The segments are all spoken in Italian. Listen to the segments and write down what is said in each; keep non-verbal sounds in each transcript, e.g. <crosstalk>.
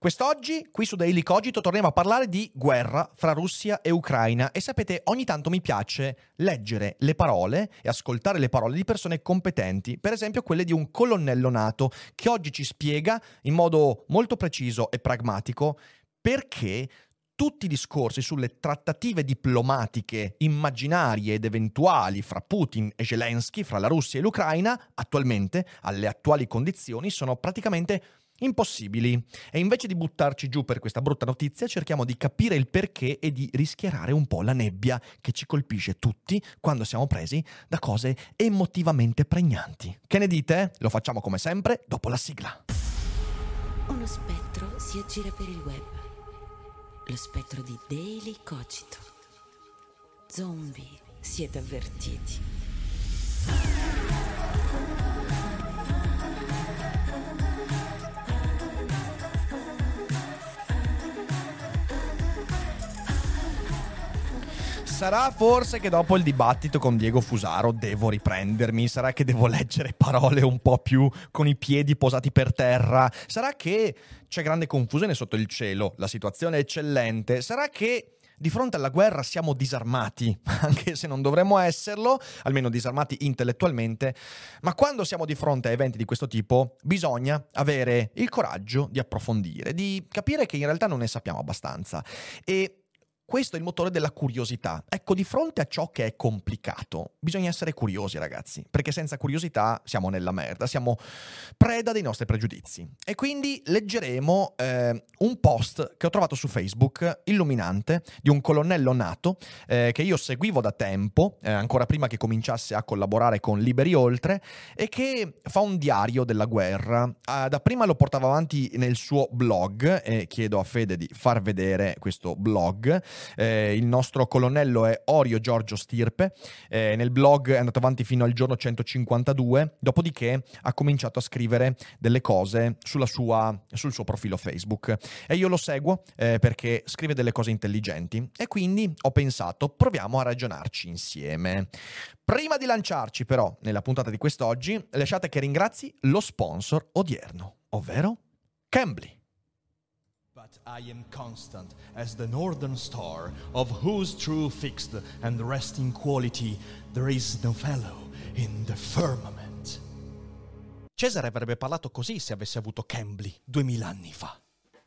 Quest'oggi, qui su Daily Cogito, torniamo a parlare di guerra fra Russia e Ucraina. E sapete, ogni tanto mi piace leggere le parole e ascoltare le parole di persone competenti, per esempio quelle di un colonnello nato che oggi ci spiega in modo molto preciso e pragmatico perché tutti i discorsi sulle trattative diplomatiche immaginarie ed eventuali fra Putin e Zelensky, fra la Russia e l'Ucraina, attualmente, alle attuali condizioni, sono praticamente impossibili. E invece di buttarci giù per questa brutta notizia, cerchiamo di capire il perché e di rischiarare un po' la nebbia che ci colpisce tutti quando siamo presi da cose emotivamente pregnanti. Che ne dite? Lo facciamo come sempre dopo la sigla. Uno spettro si aggira per il web. Lo spettro di Daily Cogito. Zombie, siete avvertiti. Sarà forse che dopo il dibattito con Diego Fusaro devo riprendermi, sarà che devo leggere parole un po' più con i piedi posati per terra, sarà che c'è grande confusione sotto il cielo, la situazione è eccellente, sarà che di fronte alla guerra siamo disarmati, <laughs> anche se non dovremmo esserlo, almeno disarmati intellettualmente, ma quando siamo di fronte a eventi di questo tipo bisogna avere il coraggio di approfondire, di capire che in realtà non ne sappiamo abbastanza. E questo è il motore della curiosità. Ecco, di fronte a ciò che è complicato, bisogna essere curiosi, ragazzi, perché senza curiosità siamo nella merda, siamo preda dei nostri pregiudizi. E quindi leggeremo eh, un post che ho trovato su Facebook, illuminante, di un colonnello nato eh, che io seguivo da tempo, eh, ancora prima che cominciasse a collaborare con Liberi Oltre, e che fa un diario della guerra. Ah, da prima lo portava avanti nel suo blog, e chiedo a Fede di far vedere questo blog. Eh, il nostro colonnello è Orio Giorgio Stirpe. Eh, nel blog è andato avanti fino al giorno 152, dopodiché ha cominciato a scrivere delle cose sua, sul suo profilo Facebook. E io lo seguo eh, perché scrive delle cose intelligenti. E quindi ho pensato, proviamo a ragionarci insieme. Prima di lanciarci però nella puntata di quest'oggi, lasciate che ringrazi lo sponsor odierno, ovvero Cambly. But I am constant as the northern star, of whose true fixed and resting quality there is no fellow in the firmament. Cesare avrebbe parlato così se avesse avuto Cambly duemila anni fa.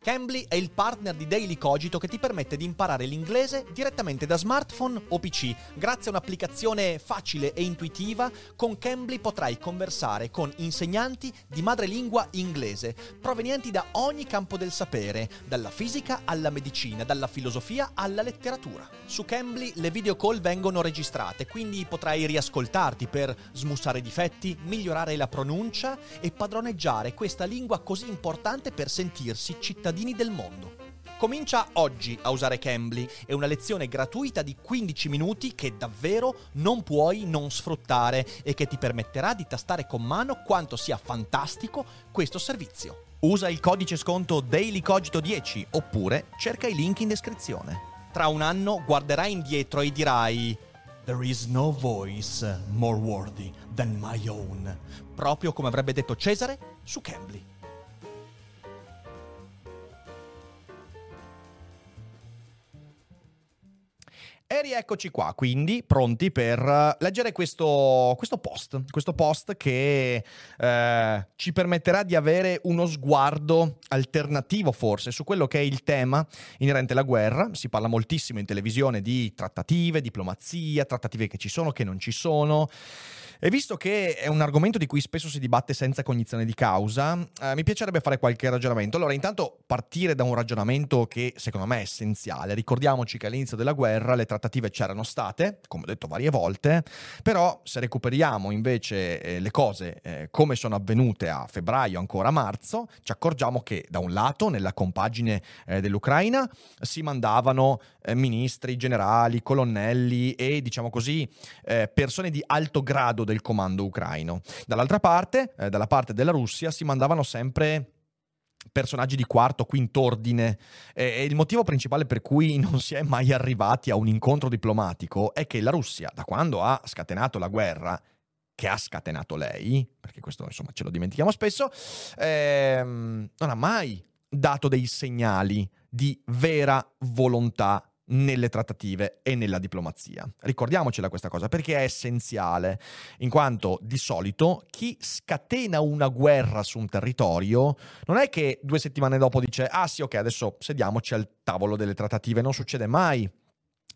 Cambly è il partner di Daily Cogito che ti permette di imparare l'inglese direttamente da smartphone o PC. Grazie a un'applicazione facile e intuitiva, con Cambly potrai conversare con insegnanti di madrelingua inglese, provenienti da ogni campo del sapere, dalla fisica alla medicina, dalla filosofia alla letteratura. Su Cambly le video call vengono registrate, quindi potrai riascoltarti per smussare difetti, migliorare la pronuncia e padroneggiare questa lingua così importante per sentirsi cittadini cittadini del mondo. Comincia oggi a usare Cambly, è una lezione gratuita di 15 minuti che davvero non puoi non sfruttare e che ti permetterà di tastare con mano quanto sia fantastico questo servizio. Usa il codice sconto DailyCogito10 oppure cerca i link in descrizione. Tra un anno guarderai indietro e dirai There is no voice more worthy than my own. Proprio come avrebbe detto Cesare su Cambly. E rieccoci qua, quindi pronti per eh, leggere questo, questo post, questo post che eh, ci permetterà di avere uno sguardo alternativo forse su quello che è il tema inerente alla guerra. Si parla moltissimo in televisione di trattative, diplomazia, trattative che ci sono, che non ci sono. E visto che è un argomento di cui spesso si dibatte senza cognizione di causa, eh, mi piacerebbe fare qualche ragionamento. Allora, intanto partire da un ragionamento che secondo me è essenziale. Ricordiamoci che all'inizio della guerra le trattative c'erano state, come ho detto varie volte, però se recuperiamo invece eh, le cose eh, come sono avvenute a febbraio, ancora a marzo, ci accorgiamo che da un lato nella compagine eh, dell'Ucraina si mandavano eh, ministri, generali, colonnelli e diciamo così eh, persone di alto grado del comando ucraino. Dall'altra parte, eh, dalla parte della Russia, si mandavano sempre personaggi di quarto, quinto ordine. E il motivo principale per cui <laughs> non si è mai arrivati a un incontro diplomatico è che la Russia, da quando ha scatenato la guerra, che ha scatenato lei, perché questo insomma ce lo dimentichiamo spesso, ehm, non ha mai dato dei segnali di vera volontà nelle trattative e nella diplomazia. Ricordiamocela questa cosa perché è essenziale, in quanto di solito chi scatena una guerra su un territorio non è che due settimane dopo dice ah sì ok adesso sediamoci al tavolo delle trattative, non succede mai.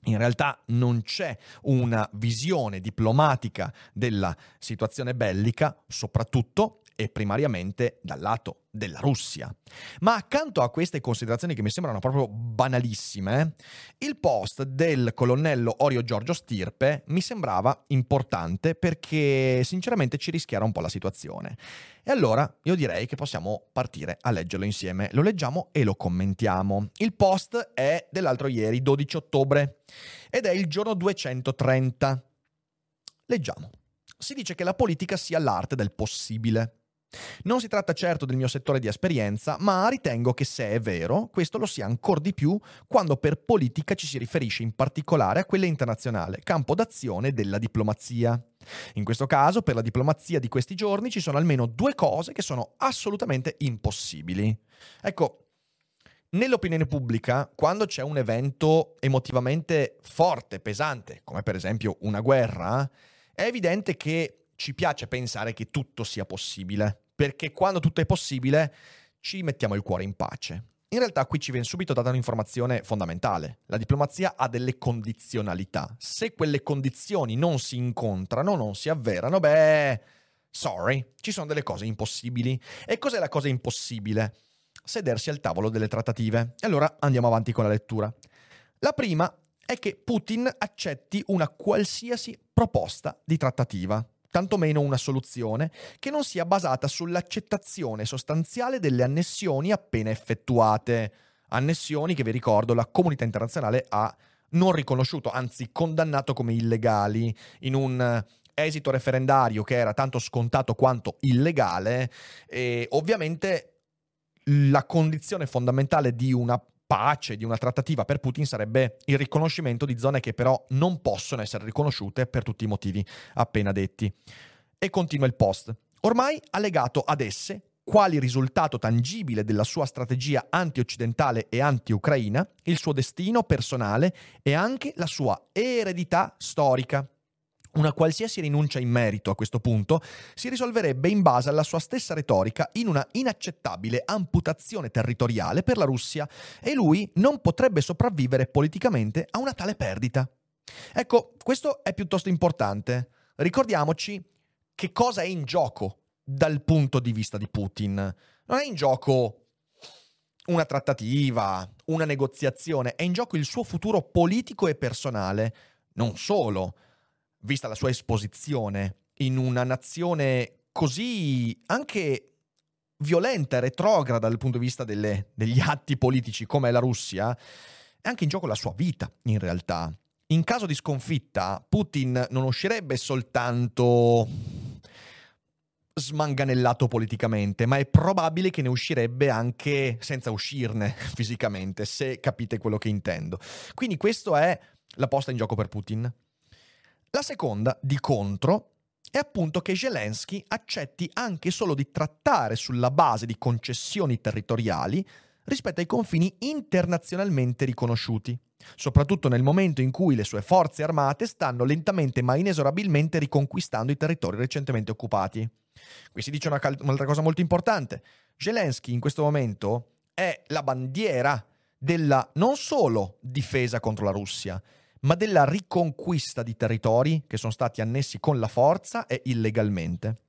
In realtà non c'è una visione diplomatica della situazione bellica, soprattutto e primariamente dal lato della Russia. Ma accanto a queste considerazioni che mi sembrano proprio banalissime, il post del colonnello Orio Giorgio Stirpe mi sembrava importante perché sinceramente ci rischiara un po' la situazione. E allora io direi che possiamo partire a leggerlo insieme. Lo leggiamo e lo commentiamo. Il post è dell'altro ieri, 12 ottobre, ed è il giorno 230. Leggiamo. Si dice che la politica sia l'arte del possibile. Non si tratta certo del mio settore di esperienza, ma ritengo che se è vero, questo lo sia ancora di più quando per politica ci si riferisce in particolare a quella internazionale, campo d'azione della diplomazia. In questo caso, per la diplomazia di questi giorni, ci sono almeno due cose che sono assolutamente impossibili. Ecco, Nell'opinione pubblica, quando c'è un evento emotivamente forte, pesante, come per esempio una guerra, è evidente che ci piace pensare che tutto sia possibile perché quando tutto è possibile ci mettiamo il cuore in pace. In realtà qui ci viene subito data un'informazione fondamentale. La diplomazia ha delle condizionalità. Se quelle condizioni non si incontrano, non si avverano, beh, sorry, ci sono delle cose impossibili. E cos'è la cosa impossibile? Sedersi al tavolo delle trattative. E allora andiamo avanti con la lettura. La prima è che Putin accetti una qualsiasi proposta di trattativa tantomeno una soluzione, che non sia basata sull'accettazione sostanziale delle annessioni appena effettuate. Annessioni che vi ricordo la comunità internazionale ha non riconosciuto, anzi condannato come illegali in un esito referendario che era tanto scontato quanto illegale e ovviamente la condizione fondamentale di una pace, di una trattativa per Putin sarebbe il riconoscimento di zone che però non possono essere riconosciute per tutti i motivi appena detti. E continua il post. Ormai ha legato ad esse quali risultato tangibile della sua strategia anti-occidentale e anti-ucraina, il suo destino personale e anche la sua eredità storica. Una qualsiasi rinuncia in merito a questo punto si risolverebbe in base alla sua stessa retorica in una inaccettabile amputazione territoriale per la Russia e lui non potrebbe sopravvivere politicamente a una tale perdita. Ecco, questo è piuttosto importante. Ricordiamoci che cosa è in gioco dal punto di vista di Putin. Non è in gioco una trattativa, una negoziazione, è in gioco il suo futuro politico e personale. Non solo vista la sua esposizione in una nazione così anche violenta e retrograda dal punto di vista delle, degli atti politici come la Russia, è anche in gioco la sua vita, in realtà. In caso di sconfitta, Putin non uscirebbe soltanto smanganellato politicamente, ma è probabile che ne uscirebbe anche senza uscirne <laughs> fisicamente, se capite quello che intendo. Quindi questa è la posta in gioco per Putin. La seconda, di contro, è appunto che Zelensky accetti anche solo di trattare sulla base di concessioni territoriali rispetto ai confini internazionalmente riconosciuti, soprattutto nel momento in cui le sue forze armate stanno lentamente ma inesorabilmente riconquistando i territori recentemente occupati. Qui si dice una cal- un'altra cosa molto importante. Zelensky in questo momento è la bandiera della non solo difesa contro la Russia, ma della riconquista di territori che sono stati annessi con la forza e illegalmente.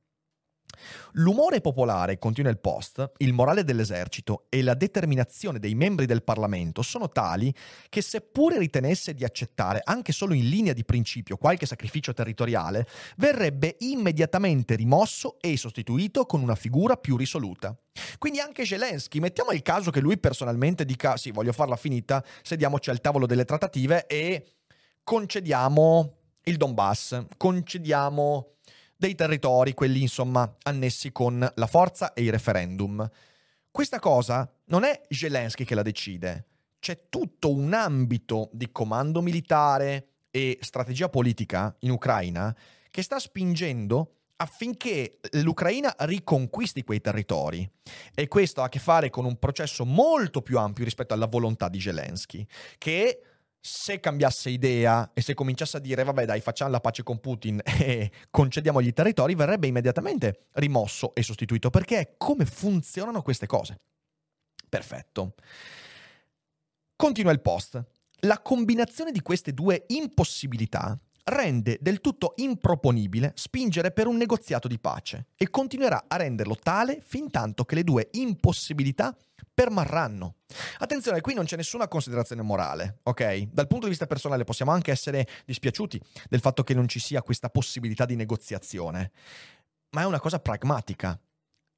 L'umore popolare, continua il post, il morale dell'esercito e la determinazione dei membri del Parlamento sono tali che seppure ritenesse di accettare anche solo in linea di principio qualche sacrificio territoriale, verrebbe immediatamente rimosso e sostituito con una figura più risoluta. Quindi anche Zelensky, mettiamo il caso che lui personalmente dica sì, voglio farla finita, sediamoci al tavolo delle trattative e concediamo il Donbass, concediamo dei territori, quelli insomma annessi con la forza e i referendum. Questa cosa non è Zelensky che la decide, c'è tutto un ambito di comando militare e strategia politica in Ucraina che sta spingendo affinché l'Ucraina riconquisti quei territori. E questo ha a che fare con un processo molto più ampio rispetto alla volontà di Zelensky, che se cambiasse idea e se cominciasse a dire vabbè dai facciamo la pace con Putin <laughs> e concediamo i territori, verrebbe immediatamente rimosso e sostituito perché è come funzionano queste cose. Perfetto. Continua il post. La combinazione di queste due impossibilità rende del tutto improponibile spingere per un negoziato di pace e continuerà a renderlo tale fin tanto che le due impossibilità permarranno. Attenzione, qui non c'è nessuna considerazione morale, ok? Dal punto di vista personale possiamo anche essere dispiaciuti del fatto che non ci sia questa possibilità di negoziazione, ma è una cosa pragmatica.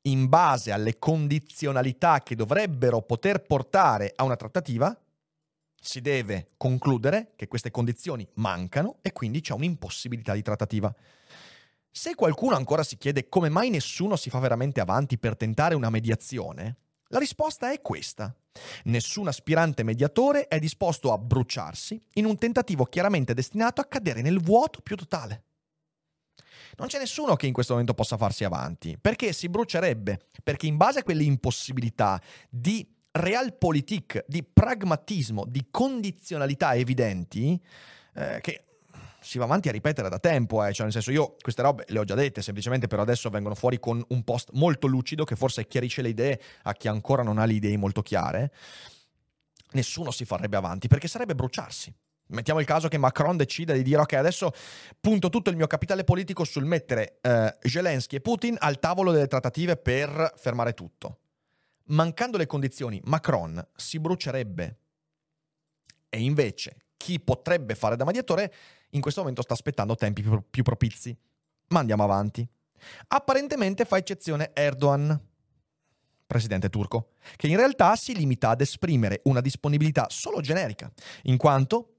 In base alle condizionalità che dovrebbero poter portare a una trattativa, si deve concludere che queste condizioni mancano e quindi c'è un'impossibilità di trattativa. Se qualcuno ancora si chiede come mai nessuno si fa veramente avanti per tentare una mediazione, la risposta è questa. Nessun aspirante mediatore è disposto a bruciarsi in un tentativo chiaramente destinato a cadere nel vuoto più totale. Non c'è nessuno che in questo momento possa farsi avanti, perché si brucerebbe, perché in base a quelle impossibilità di realpolitik, di pragmatismo, di condizionalità evidenti, eh, che si va avanti a ripetere da tempo, eh. cioè nel senso io queste robe le ho già dette, semplicemente però adesso vengono fuori con un post molto lucido che forse chiarisce le idee a chi ancora non ha le idee molto chiare. Nessuno si farebbe avanti perché sarebbe bruciarsi. Mettiamo il caso che Macron decida di dire ok adesso punto tutto il mio capitale politico sul mettere eh, Zelensky e Putin al tavolo delle trattative per fermare tutto mancando le condizioni, Macron si brucerebbe. E invece chi potrebbe fare da mediatore in questo momento sta aspettando tempi più propizi. Ma andiamo avanti. Apparentemente fa eccezione Erdogan, presidente turco, che in realtà si limita ad esprimere una disponibilità solo generica, in quanto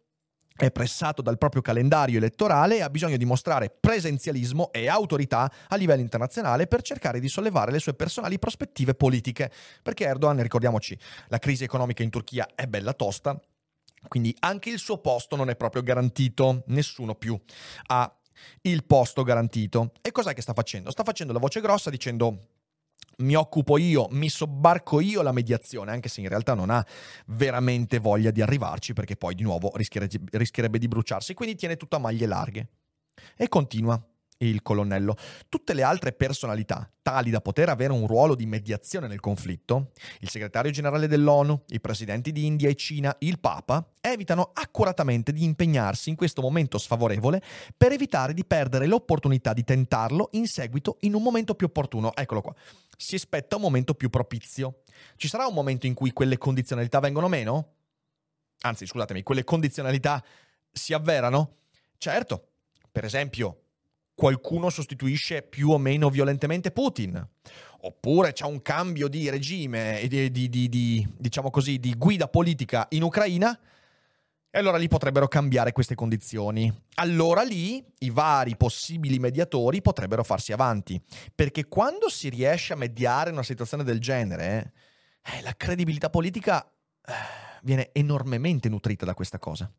è pressato dal proprio calendario elettorale e ha bisogno di mostrare presenzialismo e autorità a livello internazionale per cercare di sollevare le sue personali prospettive politiche. Perché Erdogan, ricordiamoci, la crisi economica in Turchia è bella tosta, quindi anche il suo posto non è proprio garantito, nessuno più ha il posto garantito. E cos'è che sta facendo? Sta facendo la voce grossa dicendo mi occupo io, mi sobbarco io la mediazione, anche se in realtà non ha veramente voglia di arrivarci perché poi di nuovo rischierebbe, di bruciarsi, quindi tiene tutto a maglie larghe. E continua il colonnello. Tutte le altre personalità, tali da poter avere un ruolo di mediazione nel conflitto, il segretario generale dell'ONU, i presidenti di India e Cina, il Papa, evitano accuratamente di impegnarsi in questo momento sfavorevole per evitare di perdere l'opportunità di tentarlo in seguito in un momento più opportuno. Eccolo qua. Si aspetta un momento più propizio. Ci sarà un momento in cui quelle condizionalità vengono meno? Anzi, scusatemi, quelle condizionalità si avverano? Certo. Per esempio, qualcuno sostituisce più o meno violentemente Putin. Oppure c'è un cambio di regime di, di, di, di, diciamo così, di guida politica in Ucraina. E allora lì potrebbero cambiare queste condizioni. Allora lì i vari possibili mediatori potrebbero farsi avanti. Perché quando si riesce a mediare una situazione del genere, eh, la credibilità politica eh, viene enormemente nutrita da questa cosa.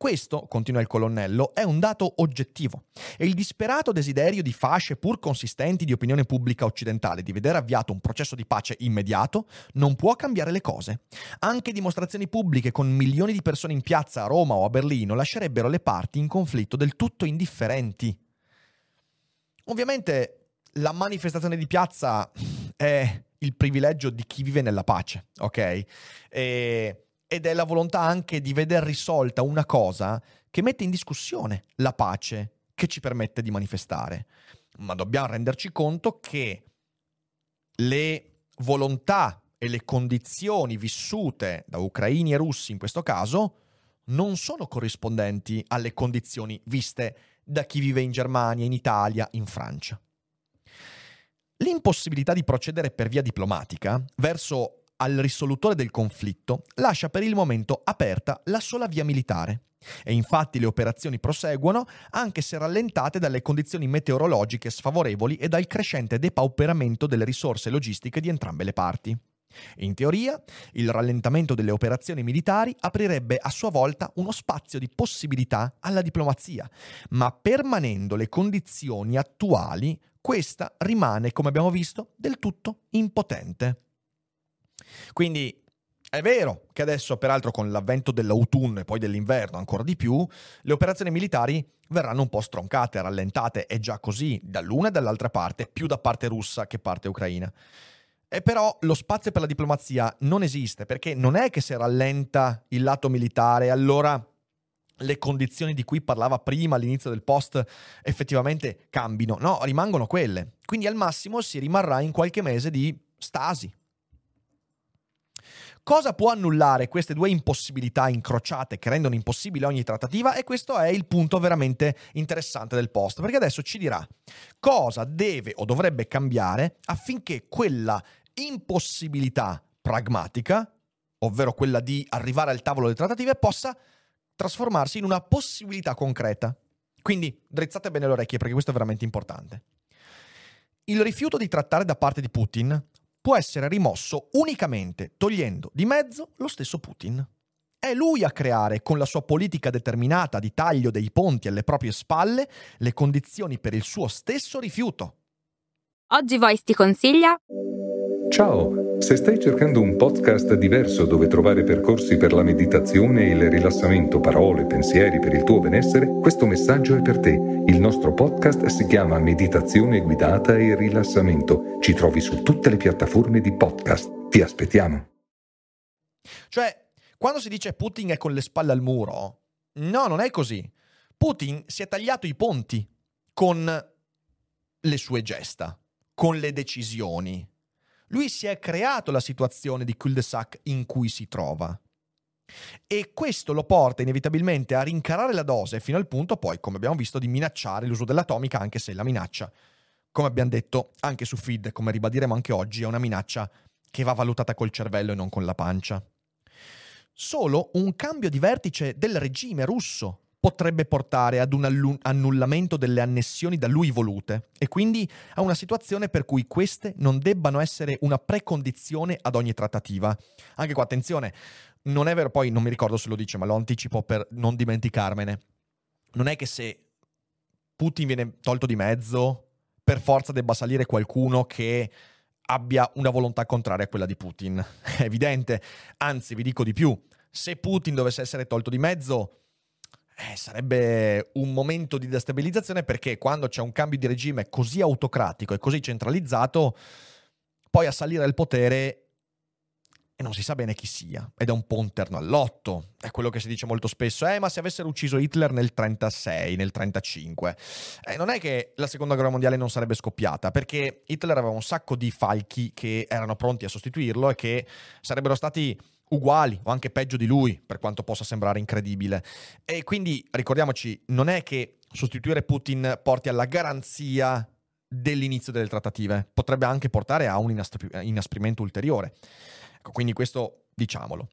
Questo, continua il colonnello, è un dato oggettivo e il disperato desiderio di fasce pur consistenti di opinione pubblica occidentale di vedere avviato un processo di pace immediato non può cambiare le cose. Anche dimostrazioni pubbliche con milioni di persone in piazza a Roma o a Berlino lascerebbero le parti in conflitto del tutto indifferenti. Ovviamente la manifestazione di piazza è il privilegio di chi vive nella pace, ok? E ed è la volontà anche di veder risolta una cosa che mette in discussione la pace che ci permette di manifestare. ma dobbiamo renderci conto che le volontà e le condizioni vissute da ucraini e russi in questo caso non sono corrispondenti alle condizioni viste da chi vive in Germania, in Italia, in Francia. L'impossibilità di procedere per via diplomatica verso al risolutore del conflitto lascia per il momento aperta la sola via militare. E infatti le operazioni proseguono anche se rallentate dalle condizioni meteorologiche sfavorevoli e dal crescente depauperamento delle risorse logistiche di entrambe le parti. In teoria, il rallentamento delle operazioni militari aprirebbe a sua volta uno spazio di possibilità alla diplomazia, ma permanendo le condizioni attuali, questa rimane, come abbiamo visto, del tutto impotente. Quindi è vero che adesso, peraltro, con l'avvento dell'autunno e poi dell'inverno ancora di più, le operazioni militari verranno un po' stroncate, rallentate, è già così dall'una e dall'altra parte, più da parte russa che parte ucraina. E però lo spazio per la diplomazia non esiste, perché non è che se rallenta il lato militare, allora le condizioni di cui parlava prima all'inizio del post effettivamente cambino. No, rimangono quelle. Quindi al massimo si rimarrà in qualche mese di stasi. Cosa può annullare queste due impossibilità incrociate che rendono impossibile ogni trattativa? E questo è il punto veramente interessante del post, perché adesso ci dirà cosa deve o dovrebbe cambiare affinché quella impossibilità pragmatica, ovvero quella di arrivare al tavolo delle trattative, possa trasformarsi in una possibilità concreta. Quindi drizzate bene le orecchie perché questo è veramente importante. Il rifiuto di trattare da parte di Putin può essere rimosso unicamente togliendo di mezzo lo stesso Putin. È lui a creare, con la sua politica determinata di taglio dei ponti alle proprie spalle, le condizioni per il suo stesso rifiuto. Oggi Voice ti consiglia Ciao, se stai cercando un podcast diverso dove trovare percorsi per la meditazione e il rilassamento, parole, pensieri per il tuo benessere, questo messaggio è per te. Il nostro podcast si chiama Meditazione guidata e rilassamento. Ci trovi su tutte le piattaforme di podcast. Ti aspettiamo. Cioè, quando si dice Putin è con le spalle al muro, no, non è così. Putin si è tagliato i ponti con le sue gesta, con le decisioni lui si è creato la situazione di cul-de-sac in cui si trova. E questo lo porta inevitabilmente a rincarare la dose fino al punto poi, come abbiamo visto, di minacciare l'uso dell'atomica, anche se la minaccia, come abbiamo detto anche su Feed, come ribadiremo anche oggi, è una minaccia che va valutata col cervello e non con la pancia. Solo un cambio di vertice del regime russo potrebbe portare ad un annullamento delle annessioni da lui volute e quindi a una situazione per cui queste non debbano essere una precondizione ad ogni trattativa. Anche qua, attenzione, non è vero, poi non mi ricordo se lo dice, ma lo anticipo per non dimenticarmene. Non è che se Putin viene tolto di mezzo, per forza debba salire qualcuno che abbia una volontà contraria a quella di Putin. <laughs> È evidente, anzi vi dico di più, se Putin dovesse essere tolto di mezzo, eh, sarebbe un momento di destabilizzazione perché quando c'è un cambio di regime così autocratico e così centralizzato, poi a salire al potere e non si sa bene chi sia, ed è un po' un terno all'otto, è quello che si dice molto spesso, eh ma se avessero ucciso Hitler nel 36, nel 35, eh, non è che la seconda guerra mondiale non sarebbe scoppiata, perché Hitler aveva un sacco di falchi che erano pronti a sostituirlo e che sarebbero stati uguali o anche peggio di lui, per quanto possa sembrare incredibile. E quindi ricordiamoci, non è che sostituire Putin porti alla garanzia dell'inizio delle trattative, potrebbe anche portare a un inasprimento ulteriore. Ecco, quindi questo diciamolo.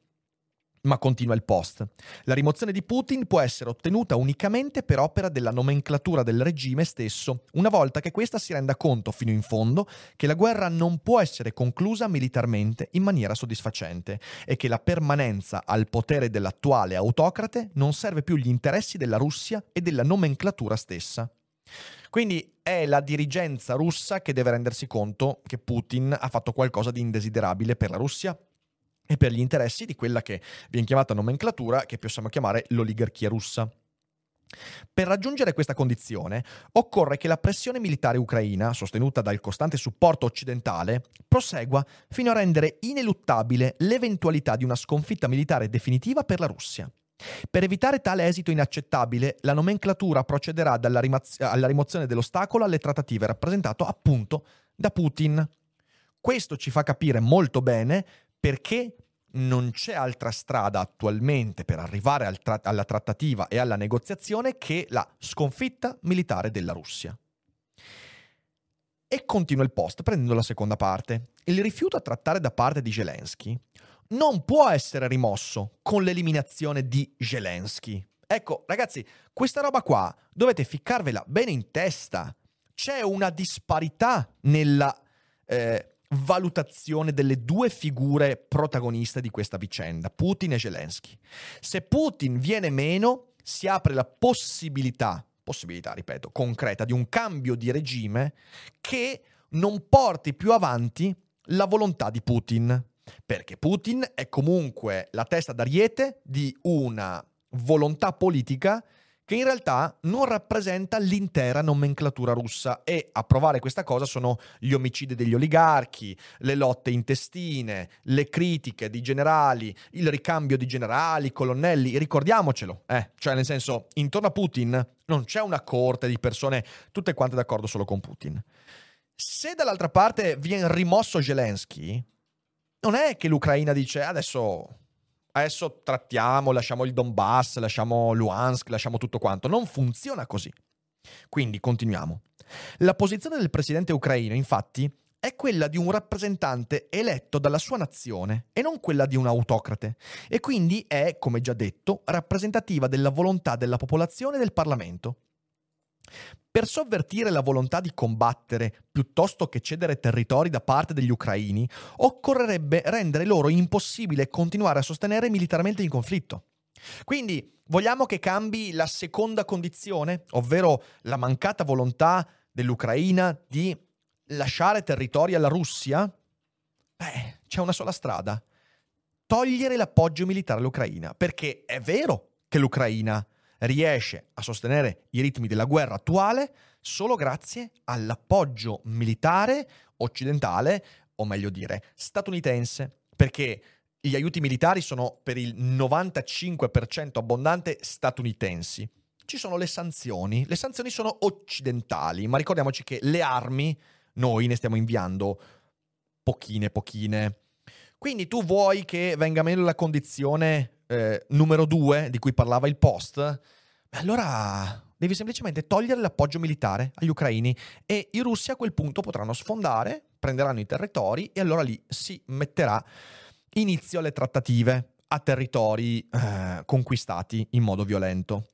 Ma continua il post. La rimozione di Putin può essere ottenuta unicamente per opera della nomenclatura del regime stesso, una volta che questa si renda conto fino in fondo che la guerra non può essere conclusa militarmente in maniera soddisfacente e che la permanenza al potere dell'attuale autocrate non serve più gli interessi della Russia e della nomenclatura stessa. Quindi è la dirigenza russa che deve rendersi conto che Putin ha fatto qualcosa di indesiderabile per la Russia e per gli interessi di quella che viene chiamata nomenclatura, che possiamo chiamare l'oligarchia russa. Per raggiungere questa condizione occorre che la pressione militare ucraina, sostenuta dal costante supporto occidentale, prosegua fino a rendere ineluttabile l'eventualità di una sconfitta militare definitiva per la Russia. Per evitare tale esito inaccettabile, la nomenclatura procederà rimaz- alla rimozione dell'ostacolo alle trattative rappresentato appunto da Putin. Questo ci fa capire molto bene perché non c'è altra strada attualmente per arrivare al tra- alla trattativa e alla negoziazione che la sconfitta militare della Russia. E continua il post prendendo la seconda parte. Il rifiuto a trattare da parte di Zelensky non può essere rimosso con l'eliminazione di Zelensky. Ecco, ragazzi, questa roba qua dovete ficcarvela bene in testa. C'è una disparità nella eh, valutazione delle due figure protagoniste di questa vicenda, Putin e Zelensky. Se Putin viene meno, si apre la possibilità, possibilità, ripeto, concreta di un cambio di regime che non porti più avanti la volontà di Putin. Perché Putin è comunque la testa d'ariete di una volontà politica che in realtà non rappresenta l'intera nomenclatura russa e a provare questa cosa sono gli omicidi degli oligarchi, le lotte intestine, le critiche di generali, il ricambio di generali, colonnelli, ricordiamocelo, eh, cioè nel senso intorno a Putin non c'è una corte di persone tutte quante d'accordo solo con Putin. Se dall'altra parte viene rimosso Zelensky, non è che l'Ucraina dice adesso, adesso trattiamo, lasciamo il Donbass, lasciamo Luhansk, lasciamo tutto quanto. Non funziona così. Quindi continuiamo. La posizione del presidente ucraino, infatti, è quella di un rappresentante eletto dalla sua nazione e non quella di un autocrate, e quindi è, come già detto, rappresentativa della volontà della popolazione e del Parlamento. Per sovvertire la volontà di combattere piuttosto che cedere territori da parte degli ucraini, occorrerebbe rendere loro impossibile continuare a sostenere militarmente il conflitto. Quindi vogliamo che cambi la seconda condizione, ovvero la mancata volontà dell'Ucraina di lasciare territori alla Russia? Beh, c'è una sola strada. Togliere l'appoggio militare all'Ucraina, perché è vero che l'Ucraina riesce a sostenere i ritmi della guerra attuale solo grazie all'appoggio militare occidentale, o meglio dire, statunitense, perché gli aiuti militari sono per il 95% abbondante statunitensi. Ci sono le sanzioni, le sanzioni sono occidentali, ma ricordiamoci che le armi noi ne stiamo inviando pochine, pochine. Quindi tu vuoi che venga meno la condizione eh, numero due di cui parlava il post, allora devi semplicemente togliere l'appoggio militare agli ucraini e i russi a quel punto potranno sfondare, prenderanno i territori e allora lì si metterà inizio alle trattative a territori eh, conquistati in modo violento.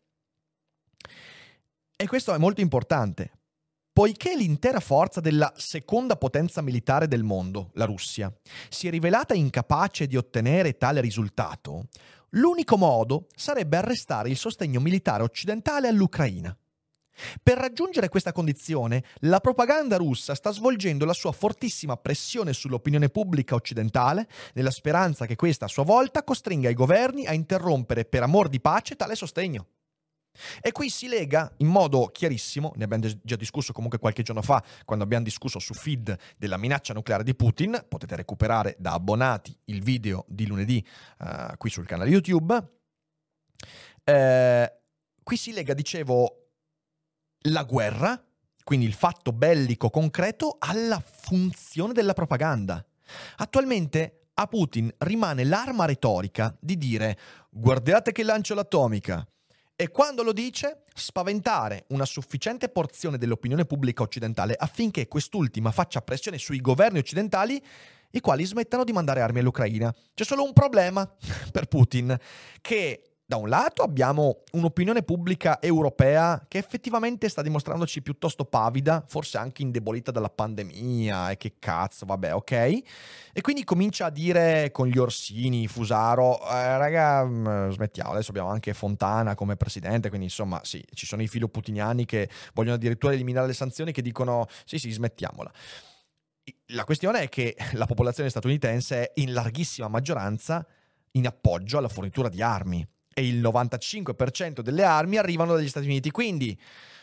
E questo è molto importante Poiché l'intera forza della seconda potenza militare del mondo, la Russia, si è rivelata incapace di ottenere tale risultato, l'unico modo sarebbe arrestare il sostegno militare occidentale all'Ucraina. Per raggiungere questa condizione, la propaganda russa sta svolgendo la sua fortissima pressione sull'opinione pubblica occidentale, nella speranza che questa a sua volta costringa i governi a interrompere per amor di pace tale sostegno. E qui si lega in modo chiarissimo, ne abbiamo già discusso comunque qualche giorno fa, quando abbiamo discusso su feed della minaccia nucleare di Putin, potete recuperare da abbonati il video di lunedì uh, qui sul canale YouTube. Eh, qui si lega, dicevo, la guerra, quindi il fatto bellico concreto, alla funzione della propaganda. Attualmente a Putin rimane l'arma retorica di dire guardate che lancio l'atomica, e quando lo dice, spaventare una sufficiente porzione dell'opinione pubblica occidentale affinché quest'ultima faccia pressione sui governi occidentali i quali smettano di mandare armi all'Ucraina. C'è solo un problema <laughs> per Putin, che da un lato abbiamo un'opinione pubblica europea che effettivamente sta dimostrandoci piuttosto pavida, forse anche indebolita dalla pandemia e che cazzo, vabbè, ok. E quindi comincia a dire con gli Orsini, Fusaro, eh, raga, mm, smettiamo, adesso abbiamo anche Fontana come presidente, quindi insomma sì, ci sono i filo putiniani che vogliono addirittura eliminare le sanzioni che dicono sì sì, smettiamola. La questione è che <laughs> la popolazione statunitense è in larghissima maggioranza in appoggio alla fornitura di armi e il 95% delle armi arrivano dagli Stati Uniti. Quindi,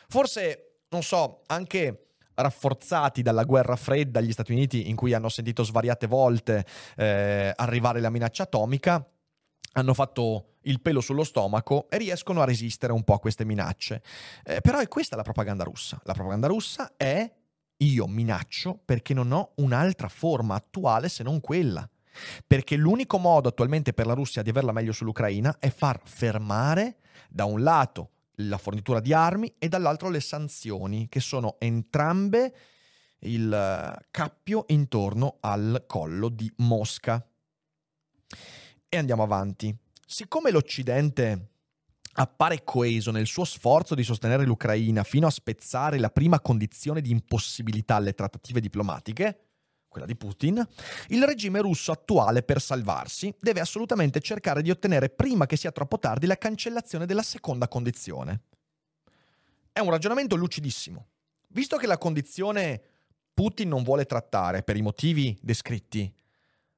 forse, non so, anche rafforzati dalla guerra fredda gli Stati Uniti, in cui hanno sentito svariate volte eh, arrivare la minaccia atomica, hanno fatto il pelo sullo stomaco e riescono a resistere un po' a queste minacce. Eh, però è questa la propaganda russa. La propaganda russa è io minaccio perché non ho un'altra forma attuale se non quella. Perché l'unico modo attualmente per la Russia di averla meglio sull'Ucraina è far fermare da un lato la fornitura di armi e dall'altro le sanzioni, che sono entrambe il eh, cappio intorno al collo di Mosca. E andiamo avanti. Siccome l'Occidente appare coeso nel suo sforzo di sostenere l'Ucraina fino a spezzare la prima condizione di impossibilità alle trattative diplomatiche, quella di Putin, il regime russo attuale per salvarsi deve assolutamente cercare di ottenere prima che sia troppo tardi la cancellazione della seconda condizione. È un ragionamento lucidissimo. Visto che la condizione Putin non vuole trattare per i motivi descritti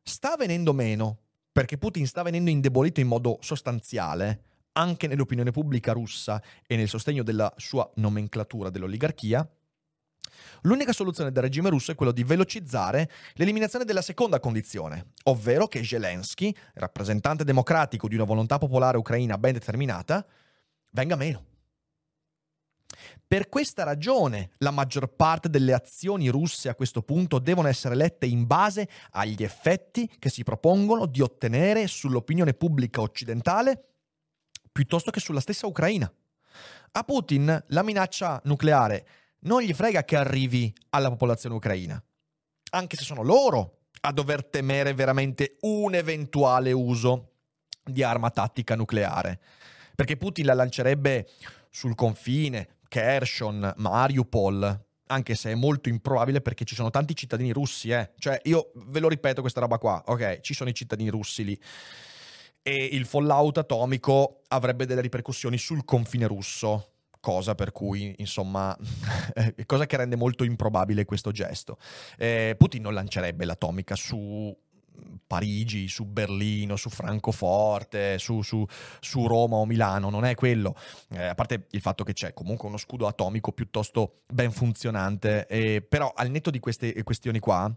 sta venendo meno perché Putin sta venendo indebolito in modo sostanziale anche nell'opinione pubblica russa e nel sostegno della sua nomenclatura dell'oligarchia, L'unica soluzione del regime russo è quello di velocizzare l'eliminazione della seconda condizione, ovvero che Zelensky, rappresentante democratico di una volontà popolare ucraina ben determinata, venga meno. Per questa ragione la maggior parte delle azioni russe a questo punto devono essere lette in base agli effetti che si propongono di ottenere sull'opinione pubblica occidentale piuttosto che sulla stessa Ucraina. A Putin la minaccia nucleare non gli frega che arrivi alla popolazione ucraina, anche se sono loro a dover temere veramente un eventuale uso di arma tattica nucleare, perché Putin la lancerebbe sul confine, Kherson, Mariupol, anche se è molto improbabile perché ci sono tanti cittadini russi, eh. Cioè, io ve lo ripeto questa roba qua, ok, ci sono i cittadini russi lì. E il fallout atomico avrebbe delle ripercussioni sul confine russo, cosa per cui, insomma, <laughs> cosa che rende molto improbabile questo gesto. Eh, Putin non lancerebbe l'atomica su Parigi, su Berlino, su Francoforte, su, su, su, Roma o Milano, non è quello. Eh, a parte il fatto che c'è comunque uno scudo atomico piuttosto ben funzionante, eh, però al netto di queste questioni qua,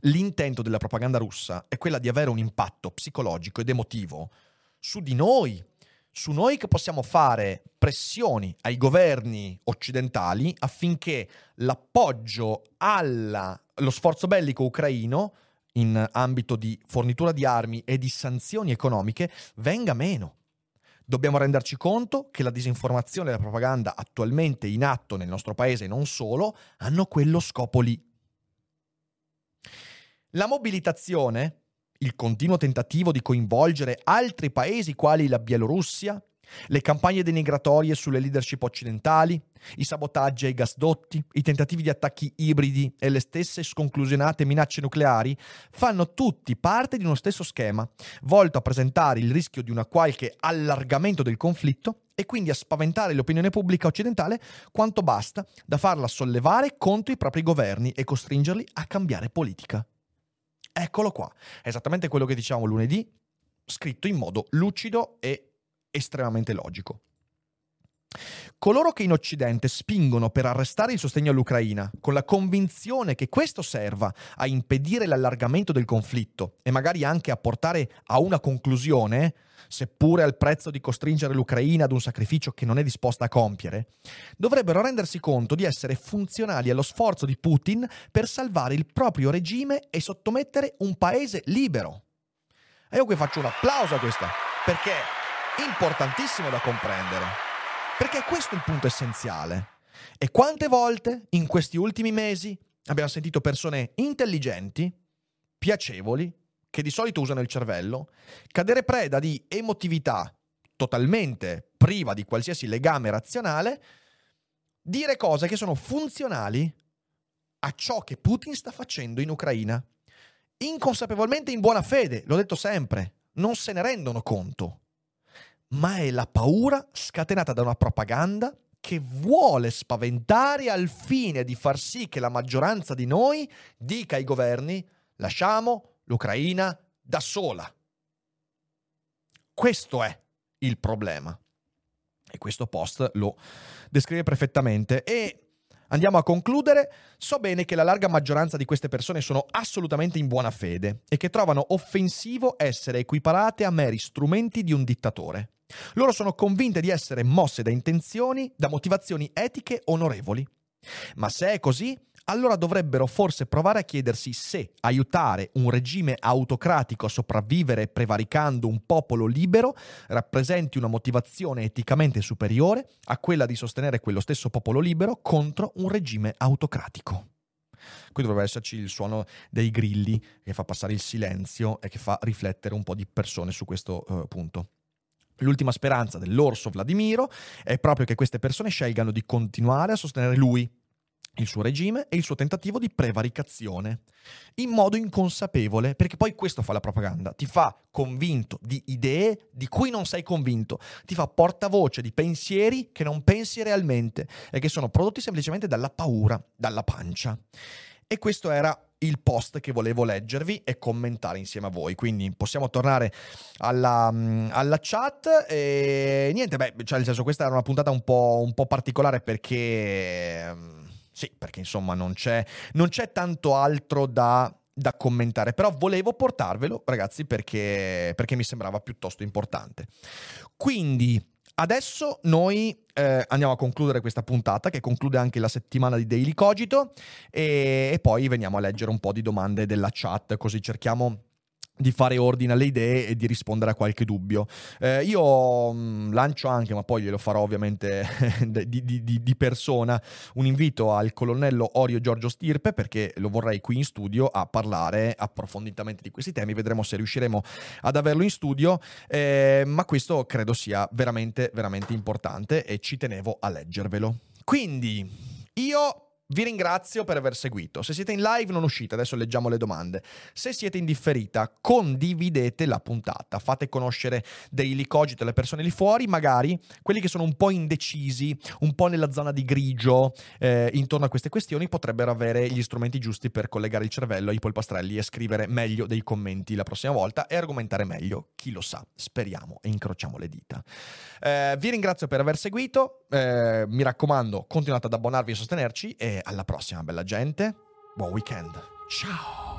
l'intento della propaganda russa è quella di avere un impatto psicologico ed emotivo su di noi, su noi che possiamo fare pressioni ai governi occidentali affinché l'appoggio allo sforzo bellico ucraino in ambito di fornitura di armi e di sanzioni economiche venga meno. Dobbiamo renderci conto che la disinformazione e la propaganda attualmente in atto nel nostro paese e non solo hanno quello scopo lì. La mobilitazione, il continuo tentativo di coinvolgere altri paesi quali la Bielorussia, le campagne denigratorie sulle leadership occidentali, i sabotaggi ai gasdotti, i tentativi di attacchi ibridi e le stesse sconclusionate minacce nucleari fanno tutti parte di uno stesso schema, volto a presentare il rischio di una qualche allargamento del conflitto e quindi a spaventare l'opinione pubblica occidentale quanto basta da farla sollevare contro i propri governi e costringerli a cambiare politica. Eccolo qua, esattamente quello che dicevamo lunedì, scritto in modo lucido e estremamente logico. Coloro che in Occidente spingono per arrestare il sostegno all'Ucraina, con la convinzione che questo serva a impedire l'allargamento del conflitto e magari anche a portare a una conclusione, seppure al prezzo di costringere l'Ucraina ad un sacrificio che non è disposta a compiere, dovrebbero rendersi conto di essere funzionali allo sforzo di Putin per salvare il proprio regime e sottomettere un paese libero. E io qui faccio un applauso a questa, perché importantissimo da comprendere. Perché questo è il punto essenziale. E quante volte in questi ultimi mesi abbiamo sentito persone intelligenti, piacevoli, che di solito usano il cervello, cadere preda di emotività totalmente priva di qualsiasi legame razionale, dire cose che sono funzionali a ciò che Putin sta facendo in Ucraina. Inconsapevolmente in buona fede, l'ho detto sempre, non se ne rendono conto ma è la paura scatenata da una propaganda che vuole spaventare al fine di far sì che la maggioranza di noi dica ai governi lasciamo l'Ucraina da sola. Questo è il problema. E questo post lo descrive perfettamente. E Andiamo a concludere. So bene che la larga maggioranza di queste persone sono assolutamente in buona fede e che trovano offensivo essere equiparate a meri strumenti di un dittatore. Loro sono convinte di essere mosse da intenzioni, da motivazioni etiche onorevoli. Ma se è così, allora dovrebbero forse provare a chiedersi se aiutare un regime autocratico a sopravvivere prevaricando un popolo libero rappresenti una motivazione eticamente superiore a quella di sostenere quello stesso popolo libero contro un regime autocratico. Qui dovrebbe esserci il suono dei grilli che fa passare il silenzio e che fa riflettere un po' di persone su questo uh, punto. L'ultima speranza dell'orso Vladimiro è proprio che queste persone scelgano di continuare a sostenere lui, il suo regime e il suo tentativo di prevaricazione, in modo inconsapevole, perché poi questo fa la propaganda, ti fa convinto di idee di cui non sei convinto, ti fa portavoce di pensieri che non pensi realmente e che sono prodotti semplicemente dalla paura, dalla pancia. E questo era il post che volevo leggervi e commentare insieme a voi. Quindi possiamo tornare alla, alla chat e niente, beh, cioè nel senso questa era una puntata un po', un po particolare perché sì, perché insomma non c'è, non c'è tanto altro da, da, commentare, però volevo portarvelo, ragazzi, perché, perché mi sembrava piuttosto importante. Quindi adesso noi eh, andiamo a concludere questa puntata, che conclude anche la settimana di Daily Cogito, e, e poi veniamo a leggere un po' di domande della chat, così cerchiamo di fare ordine alle idee e di rispondere a qualche dubbio. Eh, io mh, mm, lancio anche, ma poi glielo farò ovviamente <laughs> di, di, di, persona, un invito al colonnello Orio Giorgio Stirpe perché lo vorrei qui in studio a parlare approfonditamente di questi temi. Vedremo se riusciremo ad averlo in studio, eh, ma questo credo sia veramente, veramente importante e ci tenevo a leggervelo. Quindi, io vi ringrazio per aver seguito. Se siete in live non uscite, adesso leggiamo le domande. Se siete in differita, condividete la puntata, fate conoscere dei licogiti alle persone lì fuori, magari quelli che sono un po' indecisi, un po' nella zona di grigio eh, intorno a queste questioni, potrebbero avere gli strumenti giusti per collegare il cervello ai polpastrelli e scrivere meglio dei commenti la prossima volta e argomentare meglio. Chi lo sa, speriamo e incrociamo le dita. Eh, vi ringrazio per aver seguito, eh, mi raccomando, continuate ad abbonarvi e sostenerci alla prossima, bella gente. Buon weekend. Ciao.